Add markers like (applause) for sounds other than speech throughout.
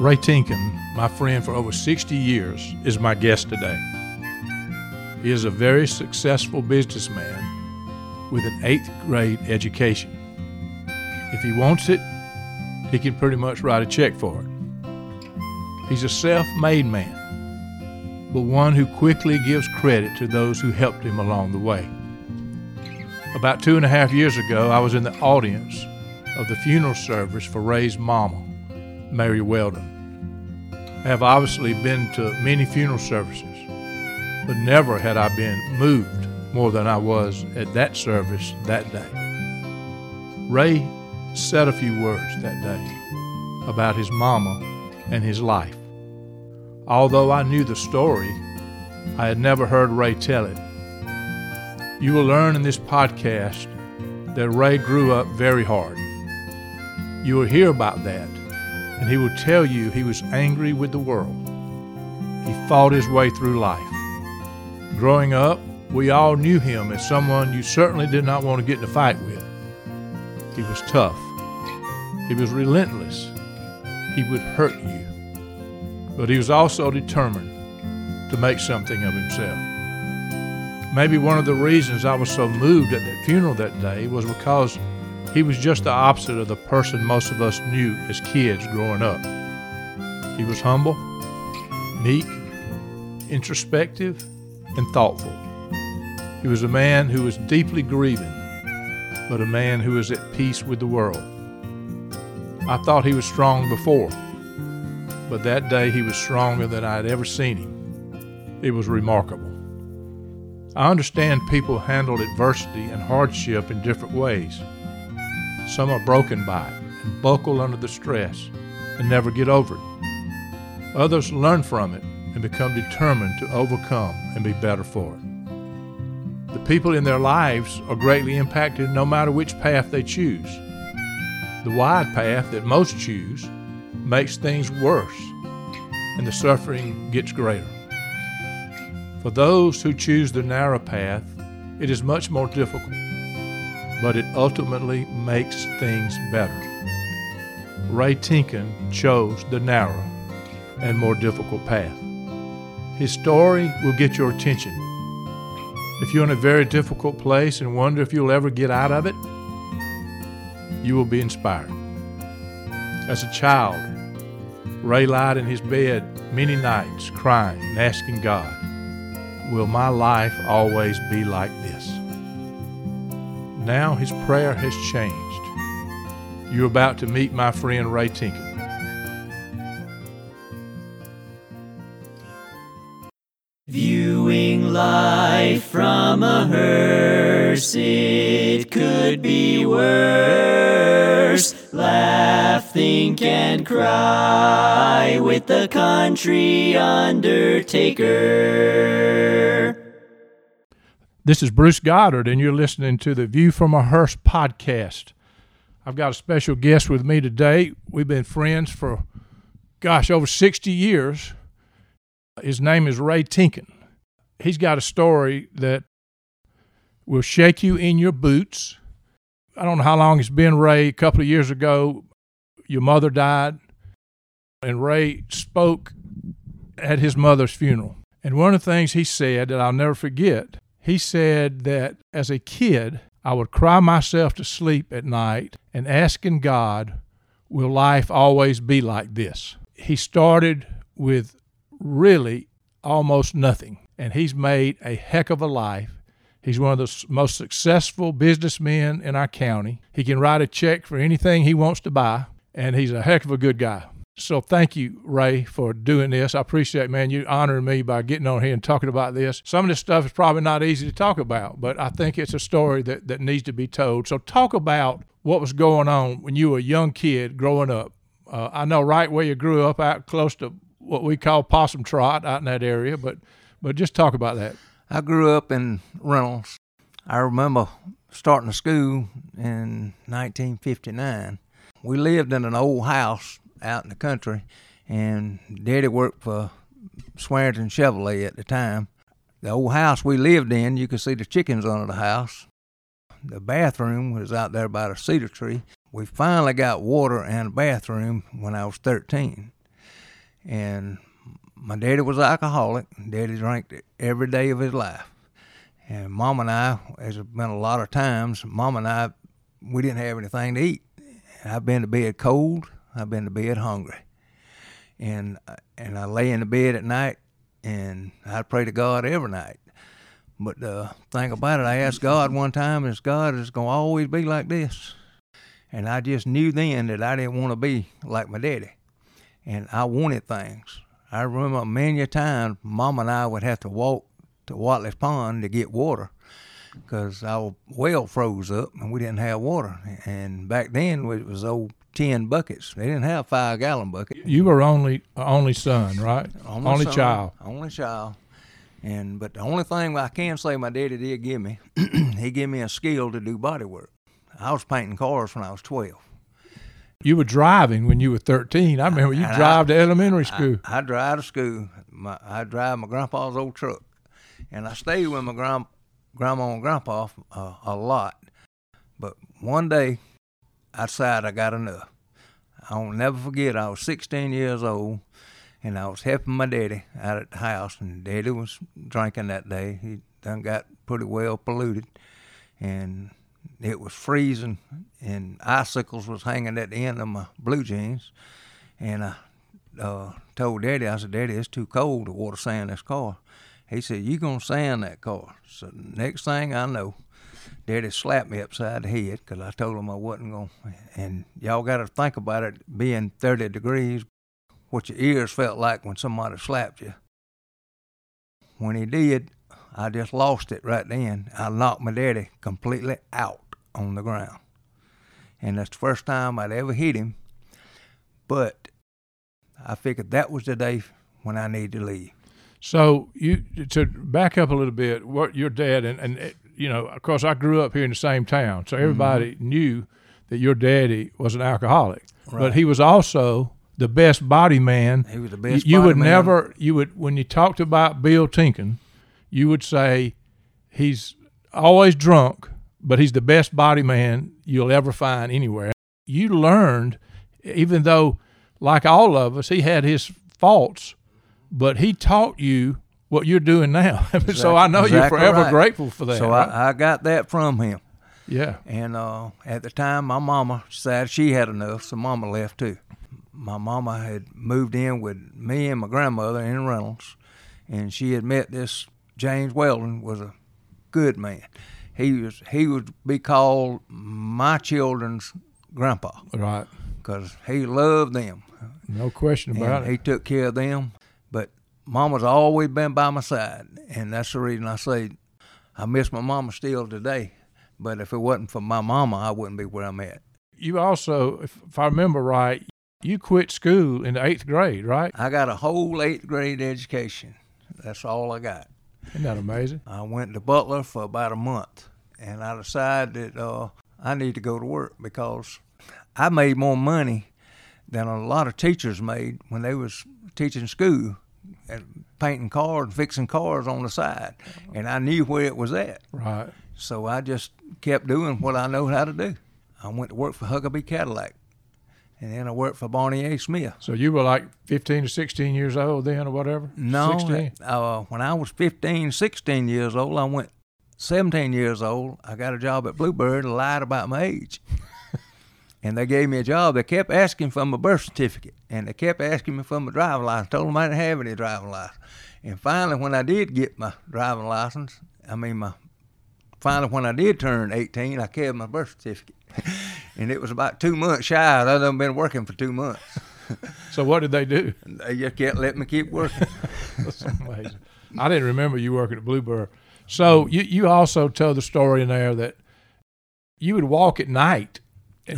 Ray Tiencken, my friend for over 60 years, is my guest today. He is a very successful businessman with an eighth grade education. If he wants it, he can pretty much write a check for it. He's a self made man, but one who quickly gives credit to those who helped him along the way. About two and a half years ago, I was in the audience of the funeral service for Ray's mama, Mary Weldon. I have obviously been to many funeral services, but never had I been moved more than I was at that service that day. Ray said a few words that day about his mama and his life. Although I knew the story, I had never heard Ray tell it. You will learn in this podcast that Ray grew up very hard. You will hear about that, and he will tell you he was angry with the world. He fought his way through life. Growing up, we all knew him as someone you certainly did not want to get in a fight with. He was tough. He was relentless. He would hurt you. But he was also determined to make something of himself. Maybe one of the reasons I was so moved at that funeral that day was because he was just the opposite of the person most of us knew as kids growing up. He was humble, meek, introspective, and thoughtful. He was a man who was deeply grieving, but a man who was at peace with the world. I thought he was strong before, but that day he was stronger than I had ever seen him. It was remarkable. I understand people handle adversity and hardship in different ways. Some are broken by it and buckle under the stress and never get over it. Others learn from it and become determined to overcome and be better for it. The people in their lives are greatly impacted no matter which path they choose. The wide path that most choose makes things worse, and the suffering gets greater. For those who choose the narrow path, it is much more difficult but it ultimately makes things better. Ray Tiencken chose the narrow and more difficult path. His story will get your attention. If you're in a very difficult place and wonder if you'll ever get out of it, you will be inspired. As a child, Ray lied in his bed many nights crying and asking God, Will my life always be like this? Now his prayer has changed. You're about to meet my friend Ray Tiencken. Viewing life from a hearse, it could be worse. Laugh, think, and cry with the country undertaker. This is Bruce Goddard, and you're listening to the View from a Hearse podcast. I've got a special guest with me today. We've been friends for, gosh, over 60 years. His name is Ray Tiencken. He's got a story that will shake you in your boots. I don't know how long it's been, Ray. A couple of years ago, your mother died, and Ray spoke at his mother's funeral. And one of the things he said that I'll never forget he said that as a kid, I would cry myself to sleep at night and asking God, Will life always be like this? He started with really almost nothing, and he's made a heck of a life. He's one of the most successful businessmen in our county. He can write a check for anything he wants to buy, and he's a heck of a good guy. So thank you, Ray, for doing this. I appreciate, man, you honoring me by getting on here and talking about this. Some of this stuff is probably not easy to talk about, but I think it's a story that, that needs to be told. So talk about what was going on when you were a young kid growing up. Uh, I know right where you grew up, out close to what we call Possum Trot, out in that area, but but just talk about that. I grew up in Reynolds. I remember starting school in 1959. We lived in an old house out in the country, and Daddy worked for Swearingen Chevrolet at the time. The old house we lived in, you could see the chickens under the house. The bathroom was out there by the cedar tree. We finally got water and a bathroom when I was 13. And my daddy was an alcoholic. Daddy drank every day of his life. And mom and I, as it's been a lot of times, mom and I, we didn't have anything to eat. I've been to bed cold. I've been to bed hungry. And and I lay in the bed at night, and I pray to God every night. But uh, the thing about it, I asked God one time, is God is going to always be like this? And I just knew then that I didn't want to be like my daddy. And I wanted things. I remember many a time, Mom and I would have to walk to Watley's Pond to get water because our well froze up and we didn't have water. And back then, it was old tin buckets. They didn't have five gallon buckets. You were only only son, right? Only, son, child. Only child. And but the only thing I can say my daddy did give me, (clears throat) he gave me a skill to do body work. I was painting cars when I was twelve. You were driving when you were thirteen. I remember you drive to elementary school. I, I drive to school. My, I drive my grandpa's old truck, and I stayed with my grand, grandma and grandpa uh, a lot. But one day, Decided I got enough. I'll never forget. I was 16 years old and I was helping my daddy out at the house, and daddy was drinking that day. He done got pretty well polluted, and it was freezing, and icicles was hanging at the end of my blue jeans, and I uh, told daddy, I said, Daddy, it's too cold to water sand this car. He said, You gonna sand that car? So next thing I know, Daddy slapped me upside the head because I told him I wasn't going. to And y'all got to think about it being 30 degrees what your ears felt like when somebody slapped you. When he did, I just lost it right then. I knocked my daddy completely out on the ground. And that's the first time I'd ever hit him. But I figured that was the day when I needed to leave. So you to back up a little bit, what your dad and, and you know, of course, I grew up here in the same town, so everybody mm-hmm. knew that your daddy was an alcoholic, right. but he was also the best body man. He was the best. You, you would man. never. You would when you talked about Bill Tiencken, you would say he's always drunk, but he's the best body man you'll ever find anywhere. You learned, even though, like all of us, he had his faults, but he taught you what you're doing now. (laughs) Exactly, so I know exactly you're forever right. grateful for that. So right? I, I got that from him. Yeah. And uh, at the time, my mama decided she had enough, so mama left too my mama had moved in with me and my grandmother in Reynolds, and she had met this James Weldon was a good man. He was he would be called my children's grandpa. Right. Because he loved them. No question about and it. He took care of them. Mama's always been by my side, and that's the reason I say I miss my mama still today. But if it wasn't for my mama, I wouldn't be where I'm at. You also, if, if I remember right, you quit school in the eighth grade, right? I got a whole eighth grade education. That's all I got. Isn't that amazing? I went to Butler for about a month, and I decided that uh, I need to go to work because I made more money than a lot of teachers made when they was teaching school painting cars and fixing cars on the side, and I knew where it was at. Right. So I just kept doing what I know how to do. I went to work for Huckabee Cadillac and then I worked for Barney A. Smith. So you were like 15 to 16 years old then, or whatever? No, 16? Uh, when I was 15, 16 years old, I went 17 years old. I got a job at Bluebird and lied about my age. (laughs) and they gave me a job. They kept asking for my birth certificate, and they kept asking me for my driving license. I told them I didn't have any driving license. And finally, when I did get my driving license, I mean my finally when I did turn 18, I kept my birth certificate. (laughs) and it was about two months shy. I'd done been working for two months. so what did they do? They just can't let me keep working. (laughs) That's amazing. I didn't remember you working at Bluebird. So you you also tell the story in there that you would walk at night.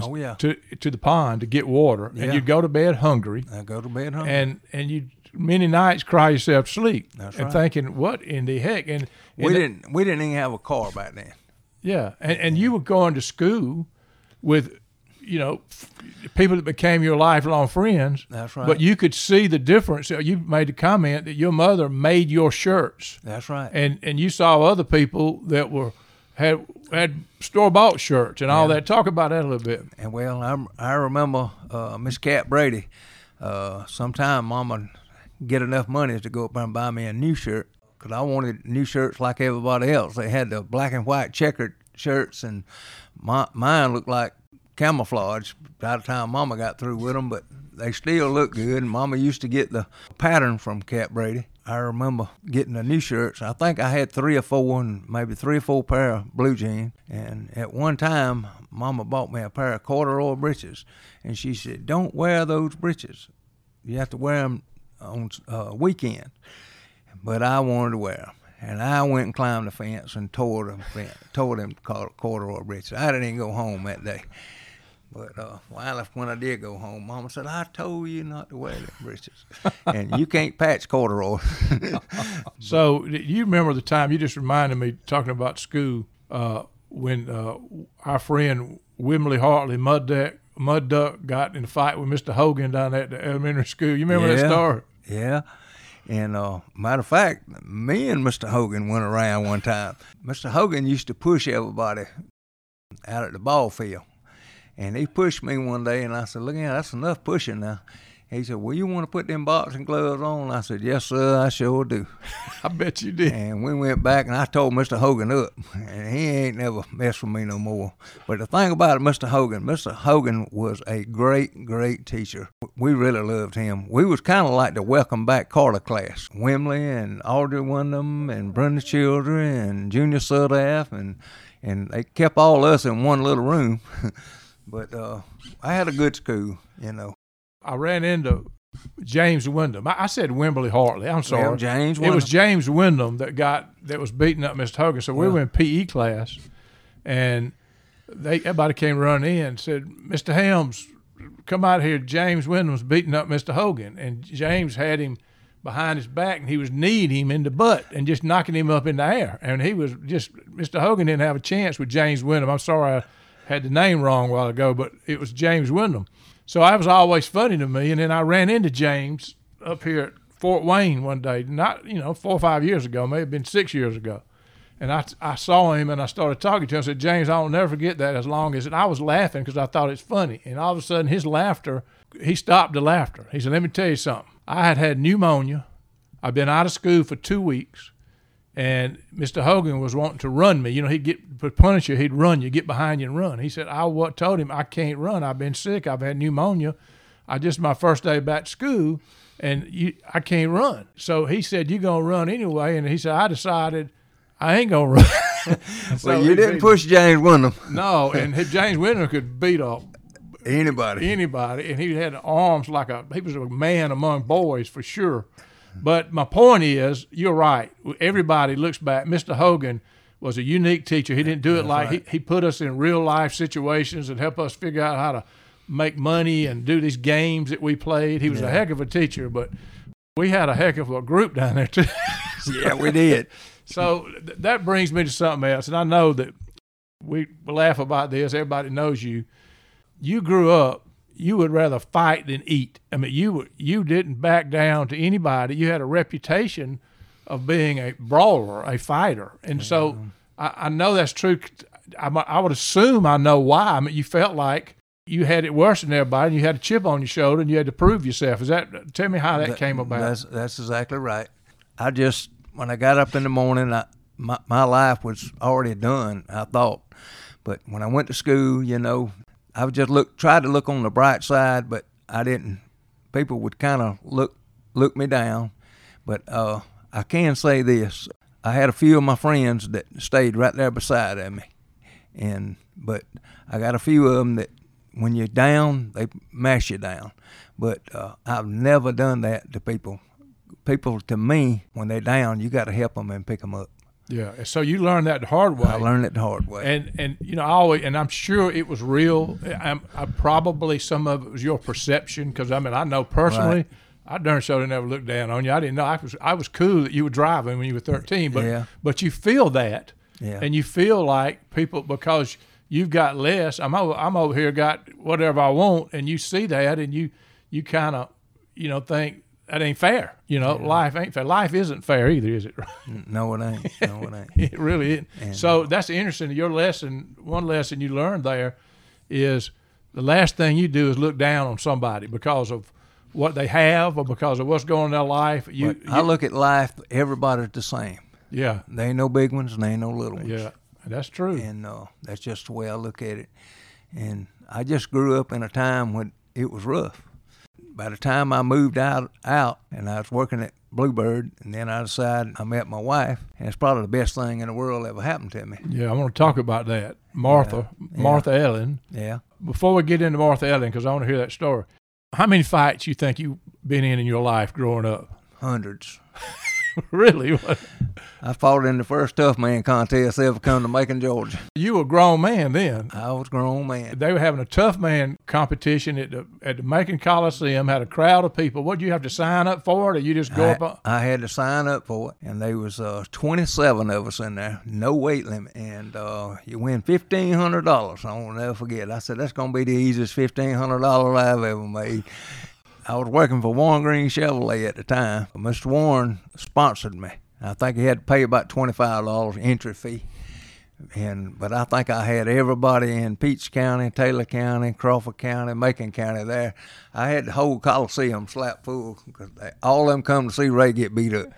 Oh yeah. To to the pond to get water, yeah. and you'd go to bed hungry. I go to bed hungry. And and you many nights cry yourself to sleep. That's and right. thinking, what in the heck? And, and we didn't we didn't even have a car back then. Yeah, and and you were going to school with you know people that became your lifelong friends. That's right. But you could see the difference. You made the comment that your mother made your shirts. That's right. And and you saw other people that were had had store bought shirts and all Yeah. that. Talk about that a little bit. And well, I I remember uh, Miss Cat Brady. uh, sometime Mama get enough money to go up there and buy me a new shirt because I wanted new shirts like everybody else. They had the black and white checkered shirts, and my, mine looked like camouflage by the time Mama got through with them, but they still look good. And Mama used to get the pattern from Cap Brady. I remember getting the new shirts. I think I had three or four, and maybe three or four pair of blue jeans. And at one time, Mama bought me a pair of corduroy breeches, and she said, "Don't wear those breeches. You have to wear them on uh, weekend." But I wanted to wear them. And I went and climbed the fence and tore them, tore them corduroy breeches. I didn't even go home that day. But uh, well, when I did go home, Mama said, "I told you not to wear them breeches, (laughs) and you can't patch corduroy." (laughs) so you remember the time you just reminded me talking about school uh, when uh, our friend Wimley Hartley Mud Duck Mud Duck got in a fight with Mr. Hogan down at the elementary school. You remember yeah, that story? Yeah. And uh, matter of fact, me and Mr. Hogan went around one time. Mr. Hogan used to push everybody out at the ball field and he pushed me one day, and I said, "Look, yeah, that's enough pushing now." He said, "Well, you want to put them boxing gloves on?" I said, "Yes, sir, I sure do." (laughs) I bet you did. And we went back, and I told Mr. Hogan up, and he ain't never messed with me no more. But the thing about it, Mr. Hogan, Mr. Hogan was a great, great teacher. We really loved him. We was kind of like the welcome back Kotter class. Wimley and Audrey Wyndham and Brenda Children and Junior Sudaff, and and they kept all us in one little room. (laughs) But uh, I had a good school, you know. I ran into James Wyndham. I, I said Wimberly Hartley. I'm sorry, well, James. Wyndham. It was James Wyndham that got that was beating up Mr. Hogan. So we were in PE class, and they everybody came running in and said, "Mr. Helms, come out here. James Wyndham's beating up Mr. Hogan." And James had him behind his back, and he was kneeing him in the butt and just knocking him up in the air. And he was just Mr. Hogan didn't have a chance with James Wyndham. I'm sorry. I, had the name wrong a while ago, but it was James Wyndham. So I was always funny to me. And then I ran into James up here at Fort Wayne one day, not, you know, four or five years ago, may have been six years ago. And I, I saw him and I started talking to him. I said, James, I'll never forget that as long as, and I was laughing because I thought it's funny. And all of a sudden, his laughter, he stopped the laughter. He said, Let me tell you something. I had had pneumonia. I've been out of school for two weeks and Mr. Hogan was wanting to run me. You know, he'd get punish you, he'd run you, get behind you and run. He said, I what told him I can't run. I've been sick. I've had pneumonia. I just my first day back to school, and you, I can't run. So he said, "You're gonna run anyway?" And he said, "I decided I ain't gonna run." (laughs) so well, you didn't push James Wyndham. no, and James Wyndham could beat up anybody, anybody, and he had arms like a he was a man among boys for sure. But my point is, you're right. Everybody looks back. Mr. Hogan was a unique teacher. He didn't do it That's like right. he, he put us in real life situations and help us figure out how to make money and do these games that we played. He was yeah. a heck of a teacher, but we had a heck of a group down there too. (laughs) yeah, we did. So th- that brings me to something else, and I know that we laugh about this. Everybody knows you. You grew up you would rather fight than eat. I mean, you you didn't back down to anybody. You had a reputation of being a brawler, a fighter, and so I, I, know that's true. I, I, would assume I know why. I mean, you felt like you had it worse than everybody, and you had a chip on your shoulder, and you had to prove yourself. Is that? Tell me how that, that came about. That's that's exactly right. I just when I got up in the morning, I, my my life was already done. I thought, but when I went to school, you know, I would just look, try to look on the bright side, but I didn't. People would kind of look look me down, but uh, I can say this: I had a few of my friends that stayed right there beside of me, and but I got a few of them that when you're down, they mash you down. But uh, I've never done that to people. People to me, when they're down, you got to help them and pick them up. Yeah. So you learned that the hard way. I learned it the hard way. And and you know, I always and I'm sure it was real. I'm, I probably some of it was your perception because I mean I know personally. Right. I darn sure never looked down on you. I didn't know I was I was cool that you were driving when you were 13, but yeah. but you feel that, yeah. and you feel like people because you've got less. I'm over, I'm over here got whatever I want, and you see that, and you you kind of you know think that ain't fair. You know, yeah. life ain't fair. Life isn't fair either, is it? (laughs) no, it ain't. No, it ain't. it really isn't. And so that's interesting. Your lesson, one lesson you learned there, is the last thing you do is look down on somebody because of what they have or because of what's going on in their life. You, But I look at life, everybody's the same. yeah, There ain't no big ones and there ain't no little ones. yeah, that's true. And uh, that's just the way I look at it. And I just grew up in a time when it was rough. By the time I moved out, out and I was working at Bluebird, and then I decided I met my wife, and it's probably the best thing in the world ever happened to me. Yeah, I want to talk about that, Martha, Yeah. Martha Ellen. Yeah. Before we get into Martha Ellen, because I want to hear that story. How many fights you think you've been in in your life growing up? Hundreds. (laughs) really? I fought in the first tough man contest ever come to Macon, Georgia. You were a grown man then. I was a grown man. They were having a tough man competition at the at the Macon Coliseum. Had a crowd of people. What do you have to sign up for it, or you just go I, up? On, I had to sign up for it, and there was uh, 27 of us in there, no weight limit, and uh, you win $1,500. I won't never forget. I said, that's going to be the easiest $1,500 I've ever made. I was working for Warren Green Chevrolet at the time. Mr. Warren sponsored me. I think he had to pay about $25 entry fee. And but I think I had everybody in Peach County, Taylor County, Crawford County, Macon County there. I had the whole Coliseum slap full because all of them come to see Ray get beat up.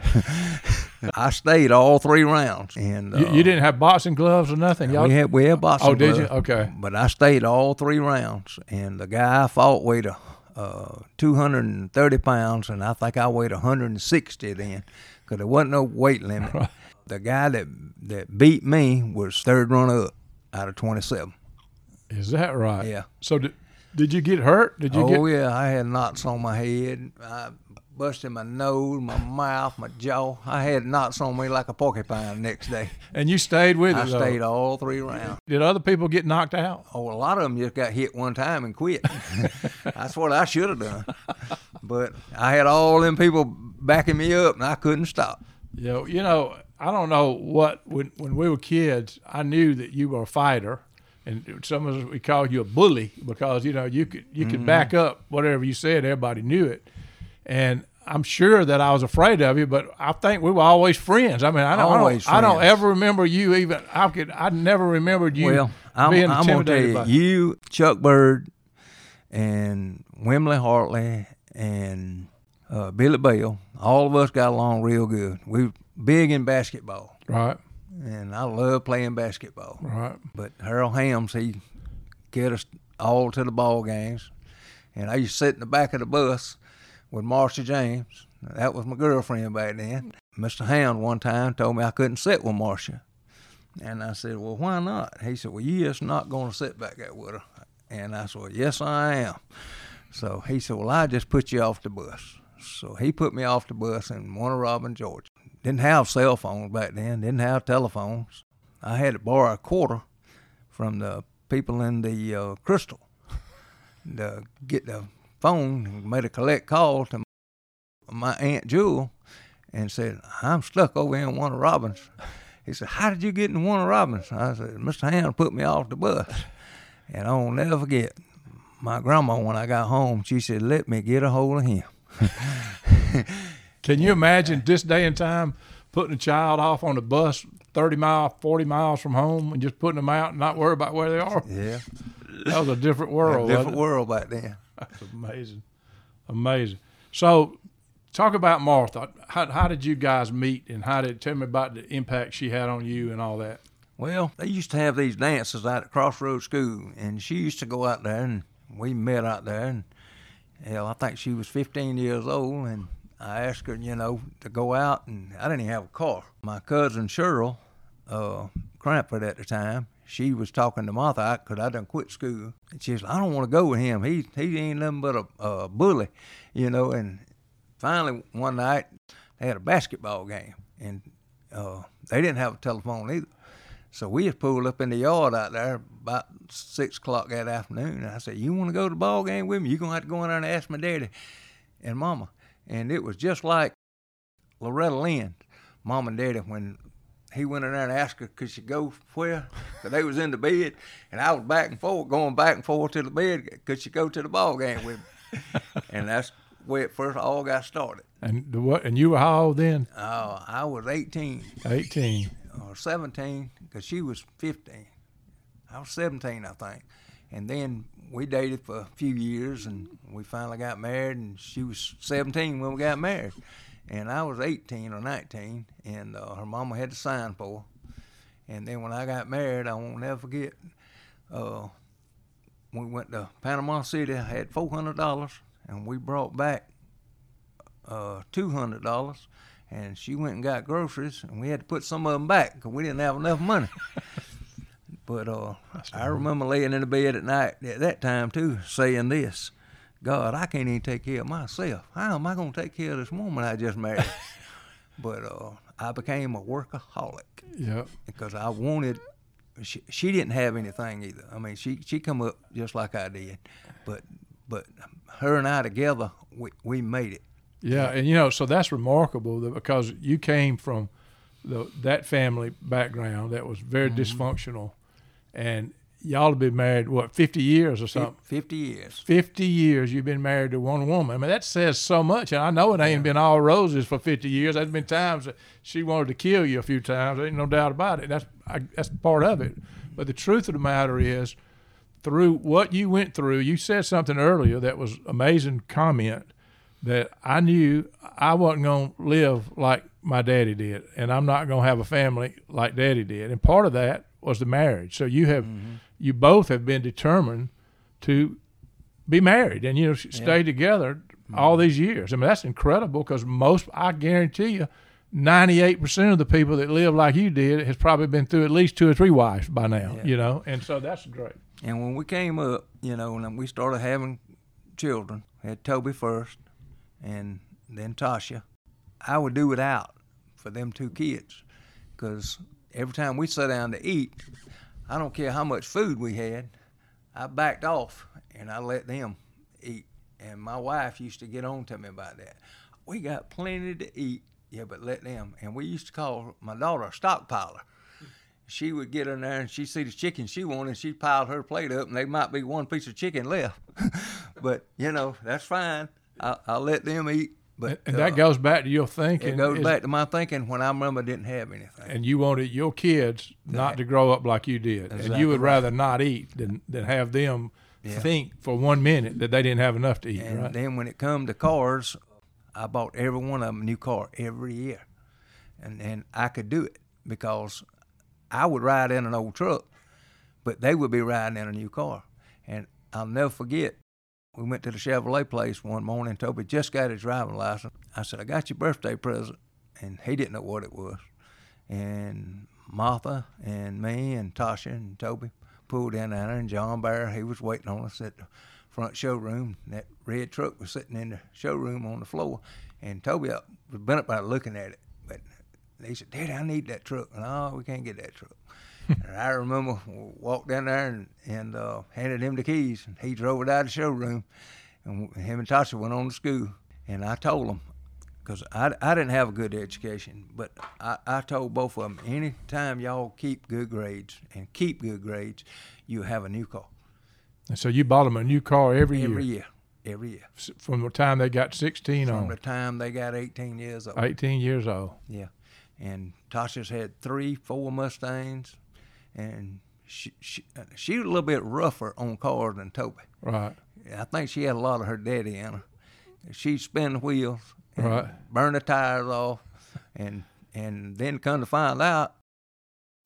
(laughs) I stayed all three rounds, and uh, you, you didn't have boxing gloves or nothing. Y'all, we had we had boxing oh, did you? gloves, Okay. But I stayed all three rounds, and the guy I fought weighed a, uh, 230 pounds, and I think I weighed 160 then, because there wasn't no weight limit. the guy that that beat me was third runner up out of 27. Is that right? Yeah. So did, did you get hurt? Did you oh get? yeah, I had knots on my head. I busted my nose, my mouth, my jaw. I had knots on me like a porcupine the next day. And you stayed with I it. though. stayed all three rounds. Did other people get knocked out? Oh, a lot of them just got hit one time and quit. (laughs) That's what I should have done. But I had all them people backing me up, and I couldn't stop. You know, you know, I don't know what when when we were kids, I knew that you were a fighter, and some of us we called you a bully because you know you could you could mm-hmm. back up whatever you said. Everybody knew it, and I'm sure that I was afraid of you, but I think we were always friends. I mean, I don't, Always I don't, I don't ever remember you even. I could, I never remembered you well, I'm, being I'm gonna tell you, you, Chuck Bird, and Wimley Hartley, and uh, Billy Bell, all of us got along real good. We were big in basketball, Right, and I love playing basketball. right. But Harold Hams, he get us all to the ball games, and I used to sit in the back of the bus with Marcia James. That was my girlfriend back then. Mr. Hound one time told me I couldn't sit with Marcia, and I said, "Well, why not?" He said, "Well, you just not going to sit back there with her." And I said, "Yes, I am." So he said, "Well, I just put you off the bus." So he put me off the bus in Warner Robin, Georgia. Didn't have cell phones back then. Didn't have telephones. I had to borrow a quarter from the people in the uh, Crystal to get the phone and made a collect call to my Aunt Jewel and said, I'm stuck over in Warner Robins. He said, How did you get in Warner Robins? I said, Mr. Hand put me off the bus. And I'll never forget my grandma when I got home, she said, Let me get a hold of him. (laughs) Can you imagine this day and time putting a child off on a bus 30 miles, 40 miles from home and just putting them out and not worry about where they are? Yeah. (laughs) That was a different A world. different wasn't world back then. That's amazing. Amazing. So, talk about Martha. How, how did you guys meet and how did, tell me about the impact she had on you and all that? Well, they used to have these dances out at Crossroads School, and she used to go out there, and we met out there. And hell, I think she was 15 years old, and I asked her, you know, to go out, and I didn't even have a car. My cousin Cheryl, uh, Crampford at the time, she was talking to Martha because I done quit school, and she said, "I don't want to go with him. He he ain't nothing but a, a bully, you know." And finally, one night they had a basketball game, and uh, they didn't have a telephone either. So we just pulled up in the yard out there about six o'clock that afternoon. And I said, "You want to go to the ball game with me? You're gonna have to go in there and ask my daddy and mama." And it was just like Loretta Lynn, mom and daddy, when he went in there and asked her, "Could she go where?" 'Cause they was in the bed, and I was back and forth, going back and forth to the bed. Could she go to the ball game with me? (laughs) and that's where it first all got started. And the what? And you were how old then? Uh, I was 18 18. or 17 because she was 15. I was 17, I think. And then we dated for a few years, and we finally got married. And she was 17 when we got married, and I was 18 or 19, and uh, her mama had to sign for. her. And then when I got married, I won't never forget. Uh, we went to Panama City. I had four hundred dollars, and we brought back uh, two hundred dollars. And she went and got groceries, and we had to put some of them back because we didn't have enough money. (laughs) but uh, I remember laying in the bed at night at that time too, saying this: God, I can't even take care of myself. How am I going to take care of this woman I just married? (laughs) but uh, I became a workaholic Yep. because I wanted. She, she didn't have anything either. I mean, she she come up just like I did, but but her and I together, we, we made it. Yeah, and you know, so that's remarkable that because you came from the that family background that was very dysfunctional, and y'all have been married what fifty years or something. Fifty years. Fifty years you've been married to one woman. I mean, that says so much. And I know it ain't been all roses for fifty years. There's been times that she wanted to kill you a few times. Ain't no doubt about it. That's I, that's part of it. But the truth of the matter is, through what you went through, you said something earlier that was amazing comment that I knew I wasn't going to live like my daddy did, and I'm not going to have a family like daddy did. And part of that was the marriage. So you have, mm-hmm. you both have been determined to be married and you know stay together all mm-hmm. these years. I mean that's incredible because most, I guarantee you, 98% of the people that live like you did has probably been through at least two or three wives by now. Yeah. You know, and so that's great. And when we came up, you know, and we started having children, we had Toby first, and then Tasha. I would do without for them two kids, because every time we sat down to eat, I don't care how much food we had, I backed off and I let them eat. And my wife used to get on to me about that. We got plenty to eat, yeah, but let them. And we used to call my daughter a stockpiler she would get in there and she'd see the chicken she wanted, she'd pile her plate up, and there might be one piece of chicken left. (laughs) but you know that's fine. I, I'll let them eat. But And uh, that goes back to your thinking. it goes is- back to my thinking when I remember I didn't have anything. and you wanted your kids not to grow up like you did, and you would rather not eat than than have them Yeah. think for one minute that they didn't have enough to eat. And right? then when it come to cars, I bought every one of them a new car every year, and and I could do it because I would ride in an old truck, but they would be riding in a new car, and I'll never forget. We went to the Chevrolet place one morning. Toby just got his driving license. I said, "I got your birthday present," and he didn't know what it was. And Martha and me and Tasha and Toby pulled in there, and John Bear he was waiting on us at the front showroom. That red truck was sitting in the showroom on the floor, and Toby uh, was bent up by looking at it. But he said, "Daddy, I need that truck." And oh, we can't get that truck. And I remember walked down there and, and uh, handed him the keys, and he drove it out of the showroom. And him and Tasha went on to school, and I told him because I, I didn't have a good education, but I, I told both of them, anytime y'all keep good grades and keep good grades, you have a new car and so you bought them a new car every, every year, year, every year. from the time they got 16 From on, From the time they got 18 years old. 18 years old. Yeah, and Tasha's had three, four Mustangs, and she she uh, she was a little bit rougher on cars than Toby. Right. I think she had a lot of her daddy in her. She'd spin the wheels, and Right. burn the tires off, and and then come to find out,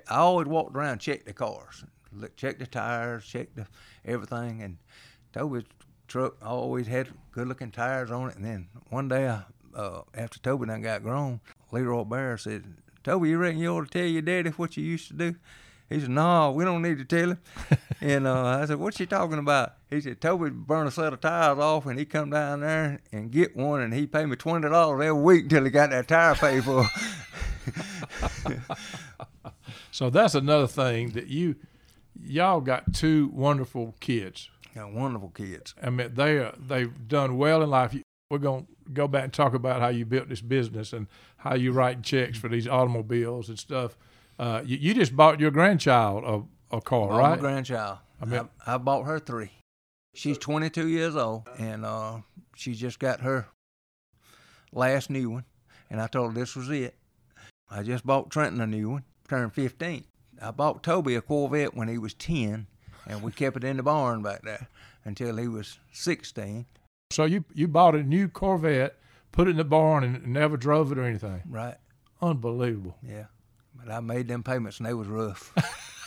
I always walked around and checked the cars, look, check the tires, check the everything, and Toby's truck always had good looking tires on it. And then one day, I, uh, after Toby done got grown, Leroy Bear said, "Toby, you reckon you ought to tell your daddy what you used to do?" He said, "No, we don't need to tell him." (laughs) and uh, I said, "What's you talking about?" He said, "Toby burn a set of tires off, and he come down there and get one, and he paid me twenty dollars every week until he got that tire paid for." (laughs) So that's another thing that you, y'all got two wonderful kids. Got wonderful kids. I mean, they are, they've done well in life. We're going to go back and talk about how you built this business and how you write checks for these automobiles and stuff. Uh, you, you just bought your grandchild a, a car, Bought right? My grandchild. I I, I, bought her three. She's 22 years old, and uh, she just got her last new one. And I told her this was it. I just bought Trenton a new one, turned 15. I bought Toby a Corvette when he was 10, and we kept it in the barn back there until he was 16. So you you bought a new Corvette, put it in the barn, and never drove it or anything. Right. Unbelievable. Yeah. But I made them payments and they was rough.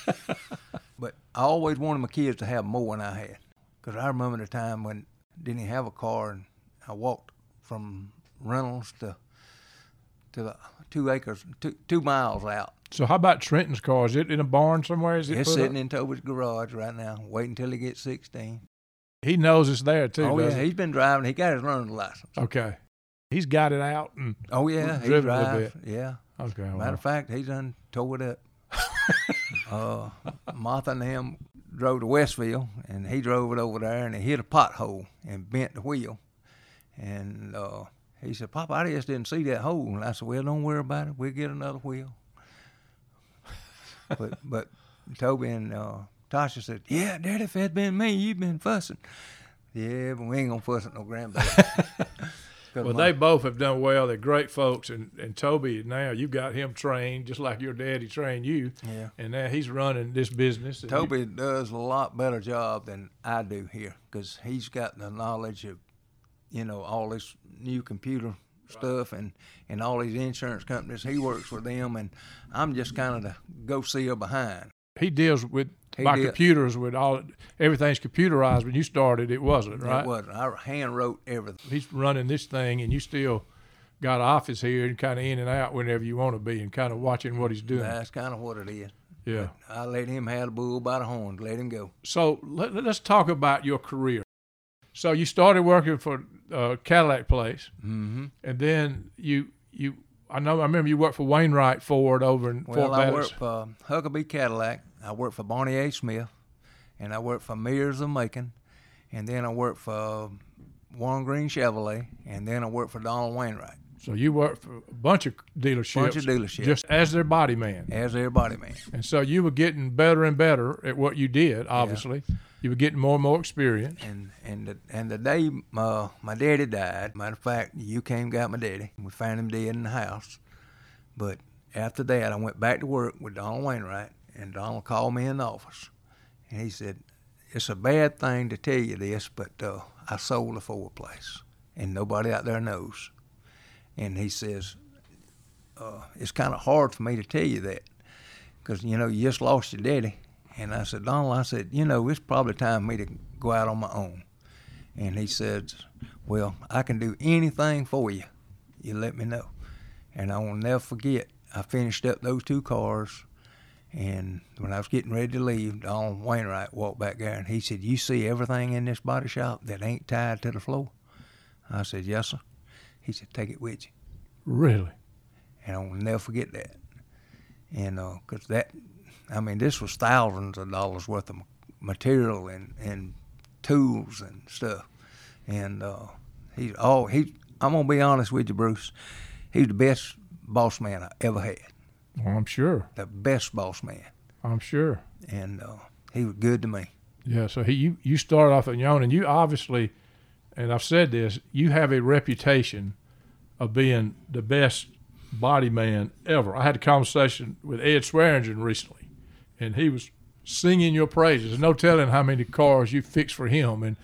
(laughs) but I always wanted my kids to have more than I had. Because I remember the time when I didn't have a car and I walked from Reynolds to to the two acres, two, two miles out. So how about Trenton's car? Is it in a barn somewhere? Is it It's sitting up? in Toby's garage right now, waiting until he gets 16. He knows it's there too. oh, yeah, he? he's been driving. He got his learner's license. Okay. He's got it out and Oh, yeah, he driven a little drives. Yeah. Okay. Matter well. of fact, he's done tore it up. (laughs) uh, Martha and him drove to Westville, and he drove it over there, and he hit a pothole and bent the wheel. And uh, he said, "Papa, I just didn't see that hole." And I said, "Well, don't worry about it. We'll get another wheel." but (laughs) but Toby and uh, Tasha said, "Yeah, Daddy, if it'd been me, you'd been fussing." Yeah, but we ain't gonna fuss at no grandbaby. (laughs) 'Cause Well, they both have done well. They're great folks, and and Toby now you've got him trained just like your daddy trained you, yeah. and now he's running this business. and you- Toby does a lot better job than I do here because he's got the knowledge of, you know, all this new computer stuff and, and all these insurance companies. He works with them, and I'm just kind of the go seer behind. he deals with He by did. computers with all everything's computerized. When you started, it wasn't right. It wasn't. I hand wrote everything. He's running this thing, and you still got an office here and kind of in and out whenever you want to be, and kind of watching what he's doing. That's kind of what it is. yeah. I let him have the bull by the horns, let him go. So let, let's talk about your career. So you started working for uh, Cadillac Place, Mm-hmm. and then you you I know I remember you worked for Wainwright Ford over in Well, Fort I Vallis. worked for Huckabee Cadillac. I worked for Barney A. Smith, and I worked for Mears of Macon, and then I worked for Warren Green Chevrolet, and then I worked for Donald Wainwright So you worked for a bunch of dealerships, Bunch of dealerships. just as their body man. as their body man. And so you were getting better and better at what you did. Obviously, you were getting more and more experience. And and the, and the day uh, my daddy died, matter of fact, you came got my daddy. We found him dead in the house. But after that, I went back to work with Donald Wainwright, and Donald called me in the office, and he said, "It's a bad thing to tell you this, but uh, I sold the Ford place, and nobody out there knows." And he says, uh, "It's kind of hard for me to tell you that, because you know you just lost your daddy." And I said, Donald, I said, you know, it's probably time for me to go out on my own. And he said, Well, I can do anything for you. You let me know. And I will never forget, I finished up those two cars. And when I was getting ready to leave, Donald Wainwright walked back there and he said, You see everything in this body shop that ain't tied to the floor? I said, Yes, sir. He said, Take it with you Really? and I'll never forget that. And uh 'cause that, I mean, this was thousands of dollars worth of material and and tools and stuff. And uh, he, oh, he, I'm gonna be honest with you, Bruce. He's the best boss man I ever had. Well, I'm sure. The best boss man, I'm sure. and uh, he was good to me. Yeah. So he you you started off on your own, and you obviously, and I've said this, you have a reputation of being the best body man ever. I had a conversation with Ed Swearingen recently, and he was singing your praises. There's no telling how many cars you fixed for him, and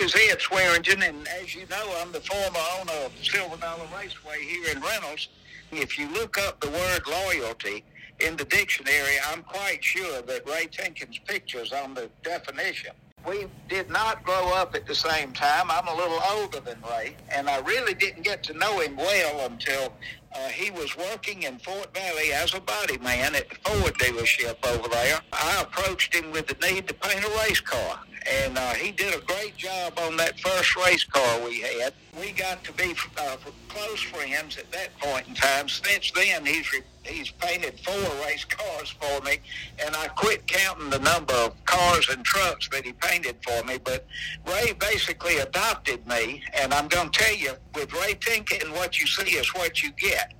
Is Ed Swearingen, and as you know, I'm the former owner of Silver Dollar Raceway here in Reynolds. If you look up the word loyalty in the dictionary, I'm quite sure that Ray Tiencken's picture's on the definition. We did not grow up at the same time. I'm a little older than Ray, and I really didn't get to know him well until uh, he was working in Fort Valley as a body man at the Ford dealership over there. I approached him with the need to paint a race car, and uh, he did a great job on that first race car we had. We got to be uh, close friends at that point in time. Since then, he's re- he's painted four race cars for me, and I quit counting the number of cars and trucks that he painted for me. But Ray basically adopted me, and I'm going to tell you, with Ray Tiencken, what you see is what you get.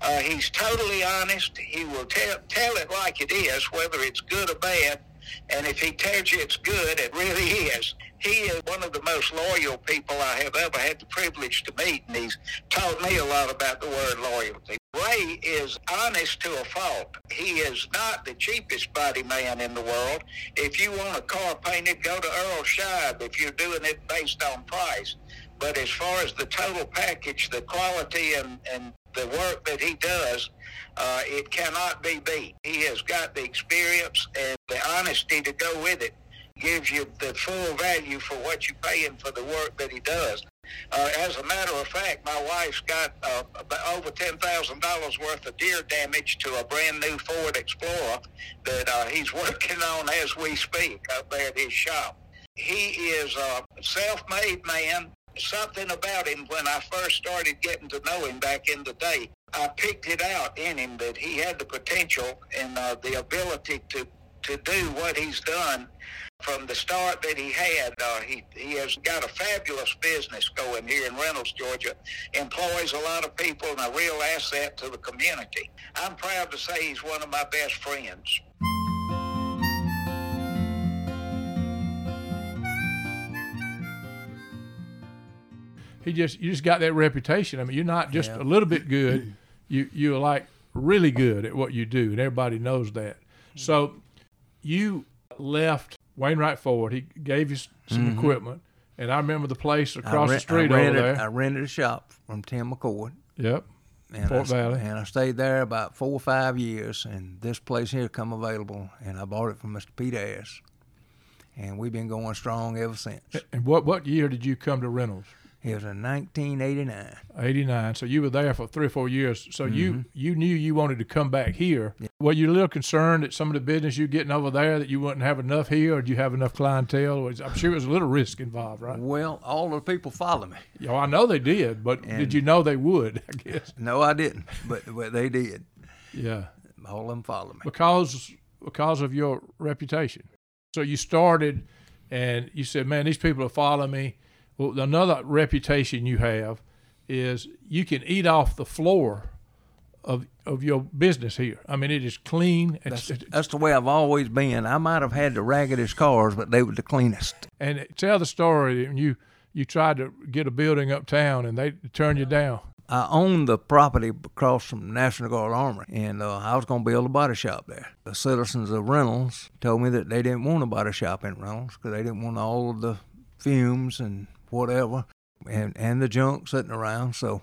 Uh, he's totally honest. He will tell tell it like it is, whether it's good or bad. And if he tells you it's good, it really is. He is one of the most loyal people I have ever had the privilege to meet, and he's taught me a lot about the word loyalty. Ray is honest to a fault. He is not the cheapest body man in the world. If you want a car painted, go to Earl Scheib if you're doing it based on price. But as far as the total package, the quality and, and the work that he does, uh, it cannot be beat. He has got the experience and the honesty to go with it. Gives you the full value for what you're paying for the work that he does. Uh, as a matter of fact, my wife's got uh, over ten thousand dollars worth of deer damage to a brand new Ford Explorer that uh, he's (laughs) working on as we speak up there at his shop. He is a self-made man. Something about him when I first started getting to know him back in the day, I picked it out in him that he had the potential and uh, the ability to to do what he's done from the start that he had. Uh, he, he has got a fabulous business going here in Reynolds, Georgia, employs a lot of people and a real asset to the community. I'm proud to say he's one of my best friends. He just you just got that reputation. I mean, you're not just Yeah. a little bit good. You you're like really good at what you do, and everybody knows that. So you left Wainwright Ford. He gave you some equipment, and I remember the place Mm-hmm. Across the street I over rented, there. I rented a shop from Tim McCord. yep. And Fort I, Valley. And I stayed there about four or five years, and this place here come available, and I bought it from Mr. Pete Ayers. And we've been going strong ever since. And what what year did you come to Reynolds? It was in 1989. 89 so you were there for three or four years so you Mm-hmm. you knew you wanted to come back here were you a little concerned that some of the business you're getting over there that you wouldn't have enough here or do you have enough clientele i'm sure it was a little risk involved right Well, all the people follow me. yeah well, i know they did but did you know they would (laughs) i guess No, I didn't, but, but they did. yeah All of them follow me. because because of your reputation so you started and you said man these people are following me well another reputation you have is you can eat off the floor of of your business here. I mean, it is clean That's, that's the way I've always been. I might have had the raggedest cars, but they were the cleanest. and tell the story. when you you tried to get a building uptown and they turned you down. I owned the property across from National Guard Armory, and uh, I was going to build a body shop there. The citizens of Reynolds told me that they didn't want a body shop in Reynolds because they didn't want all of the fumes and whatever and, and the junk sitting around. So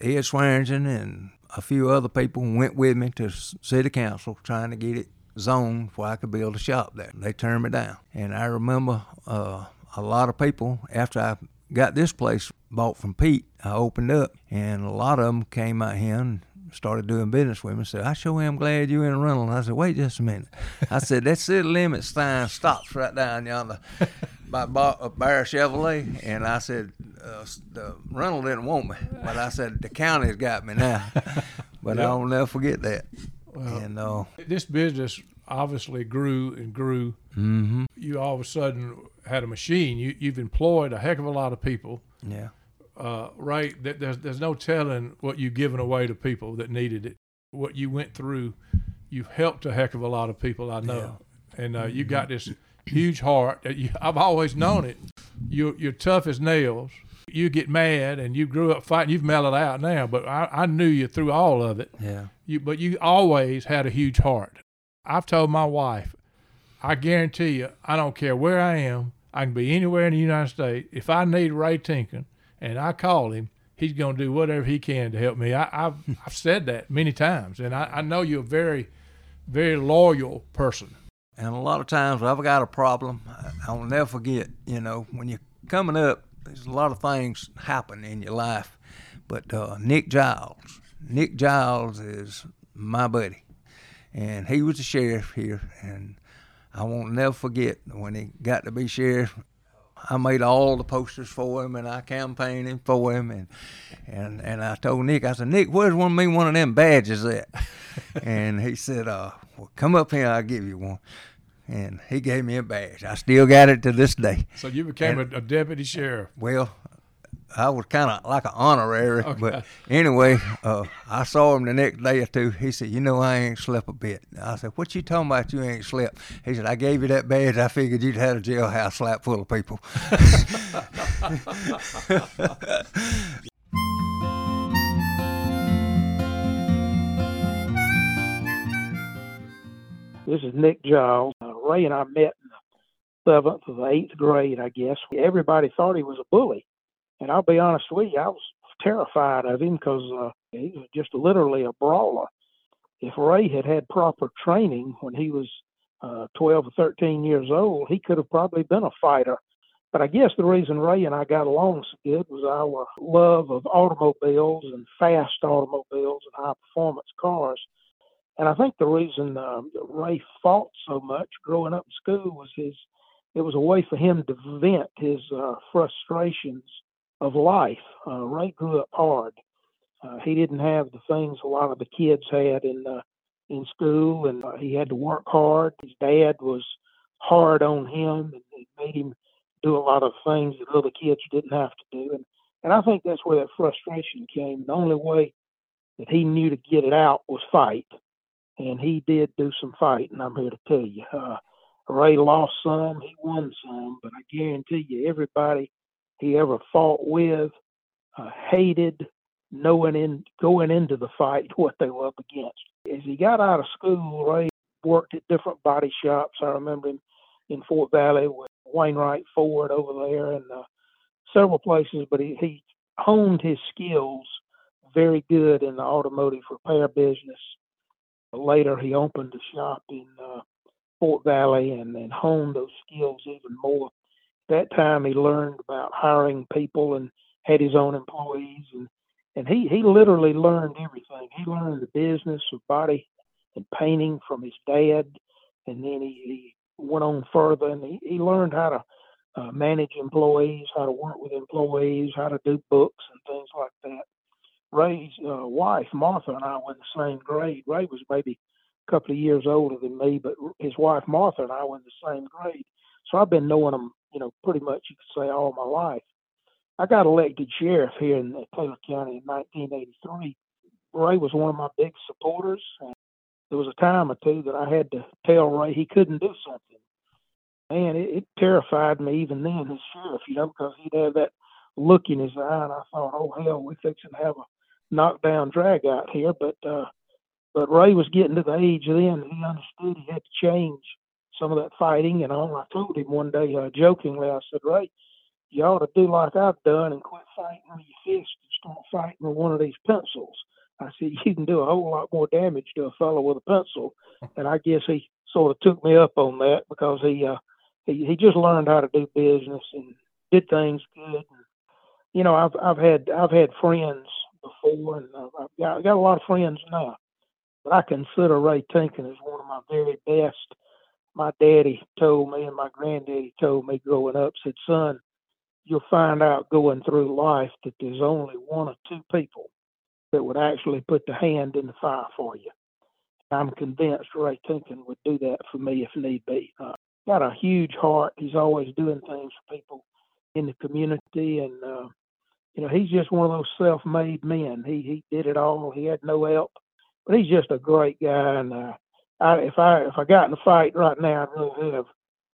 Ed Swearingen and a few other people went with me to city council trying to get it zoned where I could build a shop there. They turned me down. And I remember uh, a lot of people, after I got this place bought from Pete, I opened up, and a lot of them came out here and started doing business with me. Said, I sure am glad you're in Reynolds. I said, wait just a minute. I said, that city limit sign stops right down yonder by Bar- uh, Bear Chevrolet. And I said, uh, the Reynolds didn't want me, but I said, the county's got me now. (laughs) but Yep. I'll never forget that. and uh, This business obviously grew and grew. hmm You all of a sudden had a machine. You you've employed a heck of a lot of people. yeah. Uh, right? That there's there's no telling what you've given away to people that needed it. What you went through, you've helped a heck of a lot of people. I know, and uh, you got this huge heart. That you, I've always known it. You're you're tough as nails. You get mad, and you grew up fighting. You've mellowed out now, but I, I knew you through all of it. Yeah. You, but you always had a huge heart. I've told my wife, I guarantee you, I don't care where I am. I can be anywhere in the United States. If I need Ray Tiencken and I call him, he's going to do whatever he can to help me. I, I've I've said that many times, and I, I know you're a very, very loyal person. And a lot of times, I've got a problem, I- I'll never forget. You know, when you're coming up, there's a lot of things happen in your life. But uh, Nick Giles, Nick Giles is my buddy, and he was the sheriff here. And I won't never forget when he got to be sheriff. I made all the posters for him, and I campaigned him for him, and and and I told Nick, I said, Nick, where's one of me one of them badges at? (laughs) and he said, uh, well, come up here, I'll give you one. And he gave me a badge. I still got it to this day. So you became a, a deputy sheriff. Well, I was kind of like an honorary. Okay. But anyway, uh, I saw him the next day or two. He said, "You know, I ain't slept a bit." I said, "What you talking about? You ain't slept?" He said, "I gave you that badge. I figured you'd had a jailhouse slap full of people." (laughs) This is Nick Giles. Uh, Ray and I met in the seventh or the eighth grade, I guess. Everybody thought he was a bully. And I'll be honest with you, I was terrified of him because uh, he was just literally a brawler. If Ray had had proper training when he was uh, 12 or 13 years old, he could have probably been a fighter. But I guess the reason Ray and I got along so good was our love of automobiles and fast automobiles and high performance cars. And I think the reason that Ray fought so much growing up in school was his, it was a way for him to vent his uh, frustrations of life. Uh, Ray grew up hard. Uh, he didn't have the things a lot of the kids had in uh, in school, and uh, he had to work hard. His dad was hard on him, and made him do a lot of things that other kids didn't have to do. And and I think that's where that frustration came. The only way that he knew to get it out was fight, and he did do some fighting. I'm here to tell you. Uh, Ray lost some, he won some, but I guarantee you, everybody he ever fought with uh, hated knowing in going into the fight (laughs) what they were up against. As he got out of school, Ray worked at different body shops. I remember him in Fort Valley with Wainwright Ford over there and uh, several places, but he, he honed his skills very good in the automotive repair business. Later, he opened a shop in uh, Fort Valley and, and honed those skills even more. That time, he learned about hiring people and had his own employees, and and he he literally learned everything. He learned the business of body and painting from his dad, and then he, he went on further and he, he learned how to uh, manage employees, how to work with employees, how to do books and things like that. Ray's uh, wife, Martha, and I were in the same grade. Ray was maybe a couple of years older than me, but his wife, Martha, and I were in the same grade. So I've been knowing him, you know, pretty much you could say all my life. I got elected sheriff here in Taylor County in 1983. Ray was one of my big supporters. And there was a time or two that I had to tell Ray he couldn't do something. Man, it, it terrified me even then as sheriff, you know, because he'd have that look in his eye, and I thought, oh hell, we're fixing to have a knockdown drag out here. But uh, but Ray was getting to the age then he understood he had to change some of that fighting. And all I told him one day, uh, jokingly, I said, Ray, you ought to do like I've done and quit fighting with your fist and start fighting with one of these pencils. I said, you can do a whole lot more damage to a fellow with a pencil. (laughs) And I guess he sort of took me up on that because he, uh, he, he just learned how to do business and did things good. And, you know, I've, I've had, I've had friends before and I've got, I've got a lot of friends now, but I consider Ray Tiencken as one of my very best. My daddy told me and my granddaddy told me growing up, said, son, you'll find out going through life that there's only one or two people that would actually put the hand in the fire for you. I'm convinced Ray Tiencken would do that for me if need be. Uh, got a huge heart. He's always doing things for people in the community, and uh, you know he's just one of those self-made men. He he did it all. He had no help, but he's just a great guy. And uh, I, if I if I got in a fight right now, I'd rather have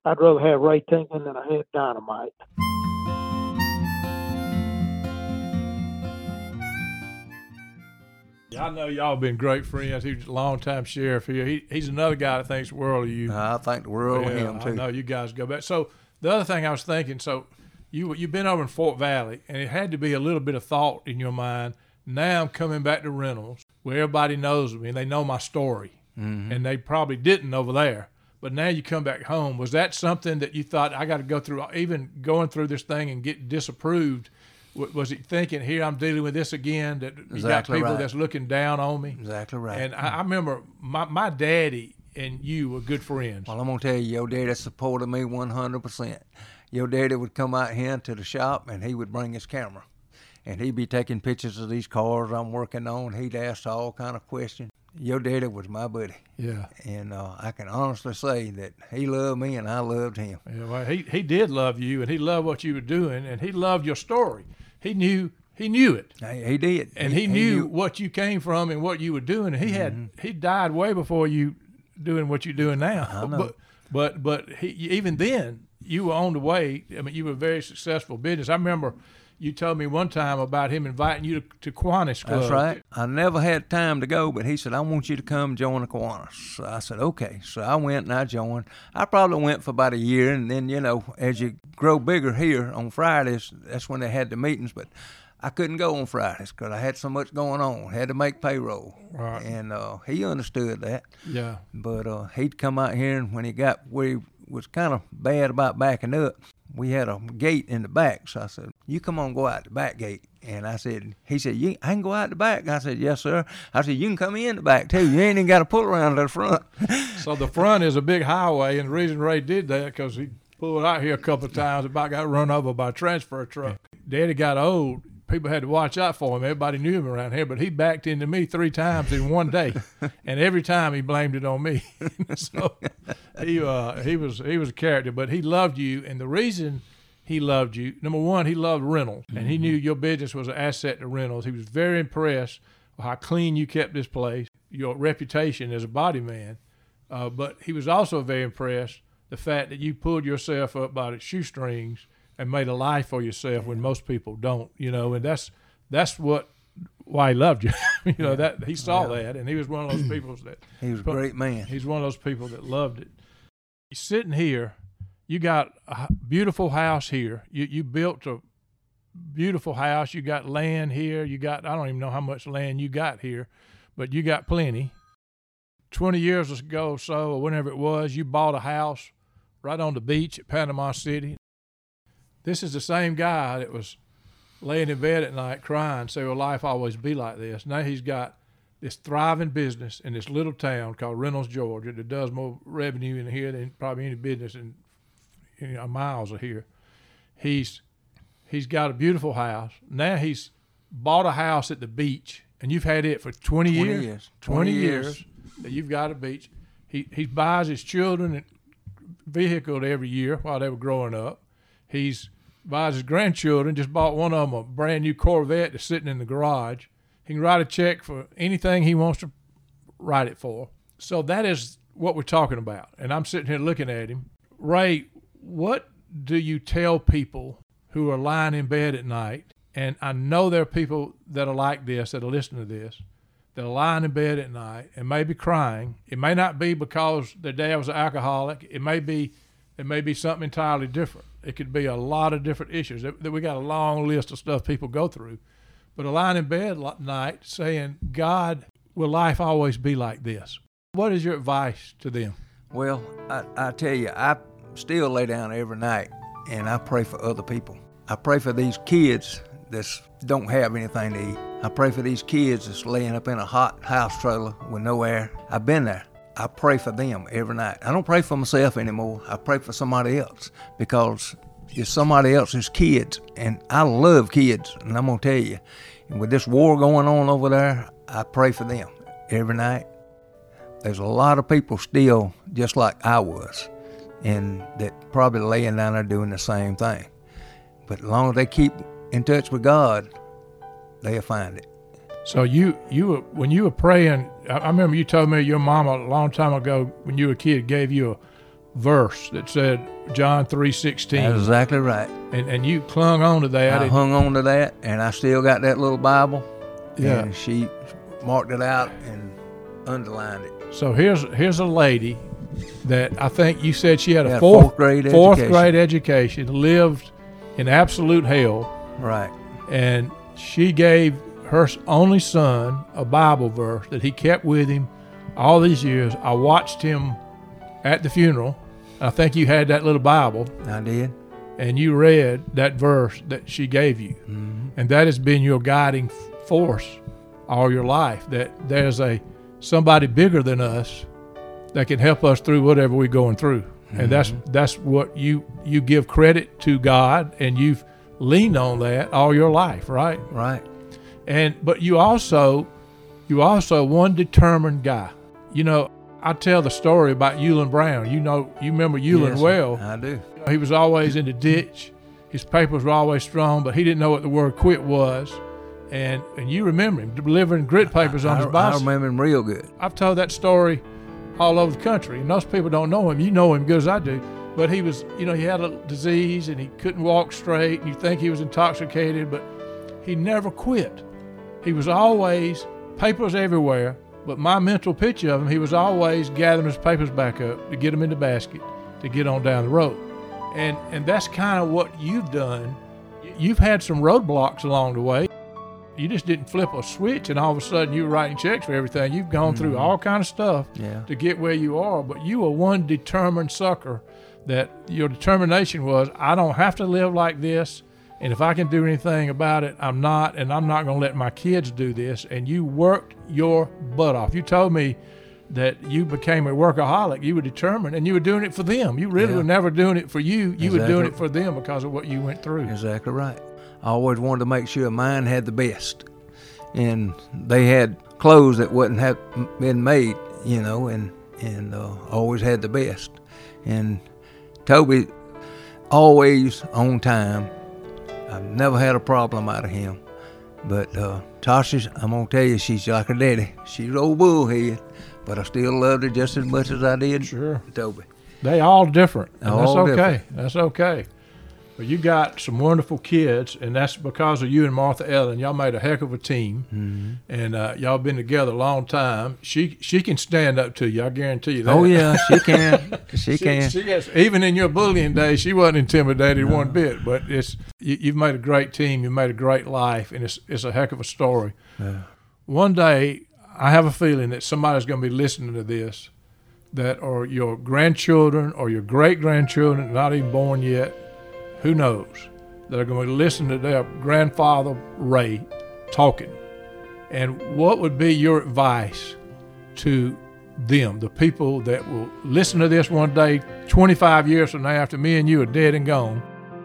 I'd rather have Ray Tiencken than I had Dynamite. I know y'all been great friends. He was a long time sheriff here. He, he's another guy that thinks the world of you. I think the world yeah, of him I too. know you guys go back. So the other thing I was thinking, so you you've been over in Fort Valley, and it had to be a little bit of thought in your mind. Now I'm coming back to Reynolds, where everybody knows me and they know my story, Mm-hmm. and they probably didn't over there. But now you come back home. Was that something that you thought I got to go through? Even going through this thing and get disapproved. Was he thinking here I'm dealing with this again? That you got people right. that's looking down on me. Exactly right. And I, I remember my, my daddy and you were good friends. Well, I'm gonna tell you, your daddy supported me 100%. Your daddy would come out here to the shop and he would bring his camera, and he'd be taking pictures of these cars I'm working on. He'd ask all kind of questions. Your daddy was my buddy, Yeah. and uh, I can honestly say that he loved me and I loved him. Yeah, well, he he did love you, and he loved what you were doing, and he loved your story. he knew he knew it, He, he did, and he, knew what you came from and what you were doing. And he had he died way before you doing what you're doing now. But but but he, even then you were on the way. I mean, you were a very successful business. I remember you told me one time about him inviting you to, to Kiwanis Club. That's right. I never had time to go, but he said, I want you to come join the Kiwanis. So I said, okay. So I went and I joined. I probably went for about a year, and then, you know, as you grow bigger here on Fridays, that's when they had the meetings, but I couldn't go on Fridays because I had so much going on. Had to make payroll. Right. And uh, he understood that. Yeah. But uh, he'd come out here, and when he got where he was kind of bad about backing up, we had a gate in the back. So I said, "You come on, go out the back gate." And I said, "He said, you, I can go out the back." I said, "Yes, sir." I said, "You can come in the back too. You ain't even got to pull around to the front." (laughs) So the front is a big highway, and the reason Ray did that because he pulled out here a couple of times, about got run over by a transfer truck. Daddy got old. People had to watch out for him. Everybody knew him around here, but he backed into me three times in one day, (laughs) and every time he blamed it on me. (laughs) so he uh, he was he was a character, but he loved you, and the reason he loved you, number one, he loved Reynolds, and he knew your business was an asset to Reynolds. He was very impressed with how clean you kept this place, your reputation as a body man. Uh, but he was also very impressed the fact that you pulled yourself up by the shoestrings and made a life for yourself when most people don't, you know, and that's that's what why he loved you. (laughs) you know that he saw that, and he was one of those (clears throat) people that he was a great man. he's one of those people that loved it. You're sitting here, you got a beautiful house here. You you built a beautiful house. You got land here. You got I don't even know how much land you got here, but you got plenty. Twenty years ago or so, or whenever it was, you bought a house right on the beach at Panama City. This is the same guy that was laying in bed at night crying, say, "Will life always be like this?" Now he's got this thriving business in this little town called Reynolds, Georgia, that does more revenue in here than probably any business in you know, miles of here. He's he's got a beautiful house. Now he's bought a house at the beach, and you've had it for 20, 20 years. years. 20, 20 years. years. that you've got a beach. He he buys his children a vehicle every year while they were growing up. He's buys his grandchildren. Just bought one of them a brand new Corvette that's sitting in the garage. He can write a check for anything he wants to write it for. So that is what we're talking about. And I'm sitting here looking at him. Ray, what do you tell people who are lying in bed at night? And I know there are people that are like this that are listening to this that are lying in bed at night and maybe crying. It may not be because their dad was an alcoholic. It may be it may be something entirely different. It could be a lot of different issues. That we got a long list of stuff people go through. But a lying in bed at night saying, God, will life always be like this? What is your advice to them? Well, I, I tell you, I still lay down every night and I pray for other people. I pray for these kids that don't have anything to eat. I pray for these kids that's laying up in a hot house trailer with no air. I've been there. I pray for them every night. I don't pray for myself anymore. I pray for somebody else because it's somebody else's kids. And I love kids. And I'm going to tell you, with this war going on over there, I pray for them every night there's a lot of people still just like I was, and that probably laying down there doing the same thing. But as long as they keep in touch with God, they'll find it. So you you when you were praying. I remember you told me your mama a long time ago when you were a kid gave you a verse that said John three sixteen, That's exactly right. and and you clung on to that. I hung on to that, and I still got that little Bible. Yeah. And she marked it out and underlined it. So here's here's a lady that I think you said she had a fourth, fourth grade fourth education. grade education, lived in absolute hell, Right. and she gave her only son a Bible verse that he kept with him all these years. I watched him at the funeral. I think you had that little Bible, I did. and you read that verse that she gave you, mm-hmm. and that has been your guiding force all your life. That there's a somebody bigger than us that can help us through whatever we're going through, and that's mm-hmm. that's what you you give credit to God, and you've leaned on that all your life, right? Right. And but you also you also one determined guy. You know, I tell the story about Eulin Brown. You know, you remember Eulin Yes, well. I do. He was always in the ditch. His papers were always strong, but he didn't know what the word quit was. And and you remember him delivering grit papers on I, his I remember him real good. I've told that story all over the country, and most people don't know him. You know him good as I do. But he was, you know, he had a disease and he couldn't walk straight, and you think he was intoxicated, but he never quit. He was always papers everywhere, but my mental picture of him, he was always gathering his papers back up to get them in the basket to get on down the road. And and that's kind of what you've done. You've had some roadblocks along the way. You just didn't flip a switch and all of a sudden you were writing checks for everything. You've gone through mm-hmm. all kind of stuff Yeah. to get where you are, but you were one determined sucker that your determination was I don't have to live like this and if I can do anything about it, I'm not and I'm not going to let my kids do this and you worked your butt off. You told me that you became a workaholic. You were determined and you were doing it for them. You really Yeah. were never doing it for you. You were doing it for them because of what you went through. Exactly right. I always wanted to make sure mine had the best, and they had clothes that wouldn't have been made, you know, and and uh, always had the best. And Toby, always on time. I've never had a problem out of him. But uh, Tasha, I'm gonna tell you, she's like her daddy. She's old bullhead, but I still loved her just as much as I did Sure. Toby. They all different. And All that's okay. different. That's okay. But you got some wonderful kids, and that's because of you and Martha Ellen. Y'all made a heck of a team, Mm-hmm. and uh, y'all been together a long time. She she can stand up to you. I guarantee you that. Oh yeah, she (laughs) can. She, She, can. she has, even in your bullying days, she wasn't intimidated one bit. But it's you, you've made a great team. You've made a great life, and it's it's a heck of a story. One day, I have a feeling that somebody's going to be listening to this, that are your grandchildren or your great grandchildren, not even born yet. Who knows? That are going to listen to their grandfather Ray talking. And what would be your advice to them, the people that will listen to this one day, 25 years from now, after me and you are dead and gone?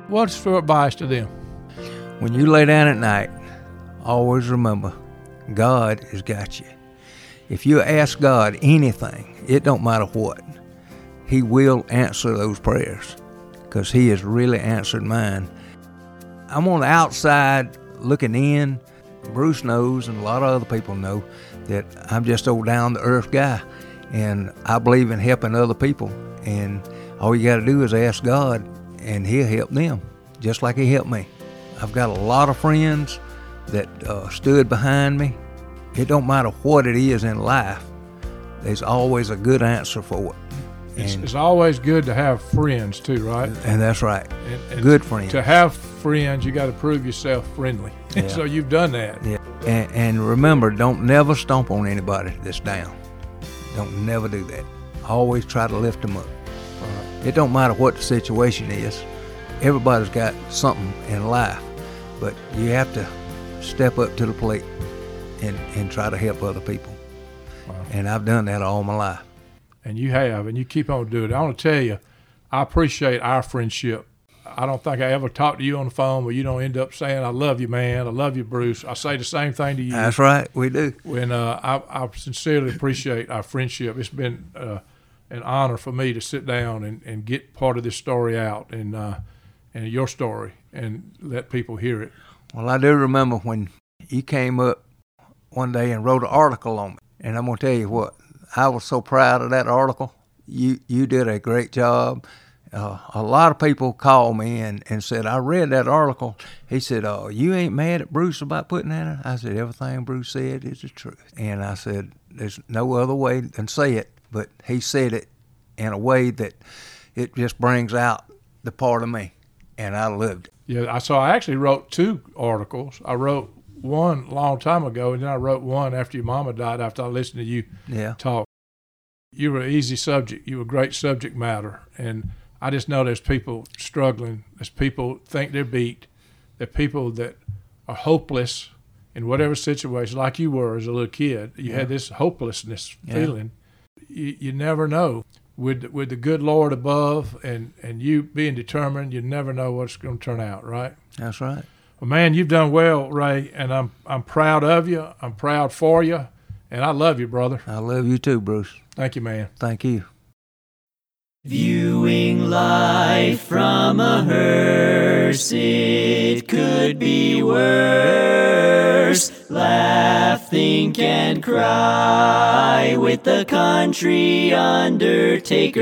What's your advice to them? When you lay down at night, always remember God has got you. If you ask God anything, it don't matter what, He will answer those prayers because He has really answered mine. I'm on the outside looking in. Bruce knows, and a lot of other people know, that I'm just old down the earth guy, and I believe in helping other people. And all you got to do is ask God, and He'll help them, just like He helped me. I've got a lot of friends that uh, stood behind me. It don't matter what it is in life. There's always a good answer for it, It's, and, it's always good to have friends too, right? and that's right. And, and Good friends. To have friends, you got to prove yourself friendly. (laughs) Yeah. so you've done that. Yeah, and, and remember, don't never stomp on anybody that's down. Don't never do that. Always try to lift them up. It don't matter what the situation is. Everybody's got something in life, but you have to step up to the plate and, and try to help other people. And I've done that all my life. And you have, and you keep on doing it. I want to tell you, I appreciate our friendship. I don't think I ever talked to you on the phone where you don't end up saying, I love you, man. I love you, Bruce. I say the same thing to you. That's right, we do. when uh, I, I sincerely appreciate our friendship. It's been uh, an honor for me to sit down and, and get part of this story out and uh, and your story and let people hear it. Well, I do remember when you came up one day and wrote an article on me. And I'm going to tell you what, I was so proud of that article. You, you did a great job. Uh, a lot of people called me and, and said, I read that article. He said, Oh, you ain't mad at Bruce about putting that in? I said, Everything Bruce said is the truth. And I said, There's no other way than say it, but he said it in a way that it just brings out the part of me. And I loved it. Yeah, so I actually wrote two articles. I wrote one long time ago, and then I wrote one after your mama died. After I listened to you Yeah. talk, you were an easy subject. You were great subject matter, and I just know there's people struggling. There's people think they're beat. There are people that are hopeless in whatever situation, like you were as a little kid. You had this hopelessness Yeah. feeling. You, you never know. With with the good Lord above and and you being determined, you never know what's going to turn out. Right. That's right. Well, man, you've done well, Ray, and I'm I'm proud of you. I'm proud for you, and I love you, brother. I love you too, Bruce. Thank you, man. Thank you. Viewing life from a hearse. It could be worse. Laugh, think, and cry with the country undertaker.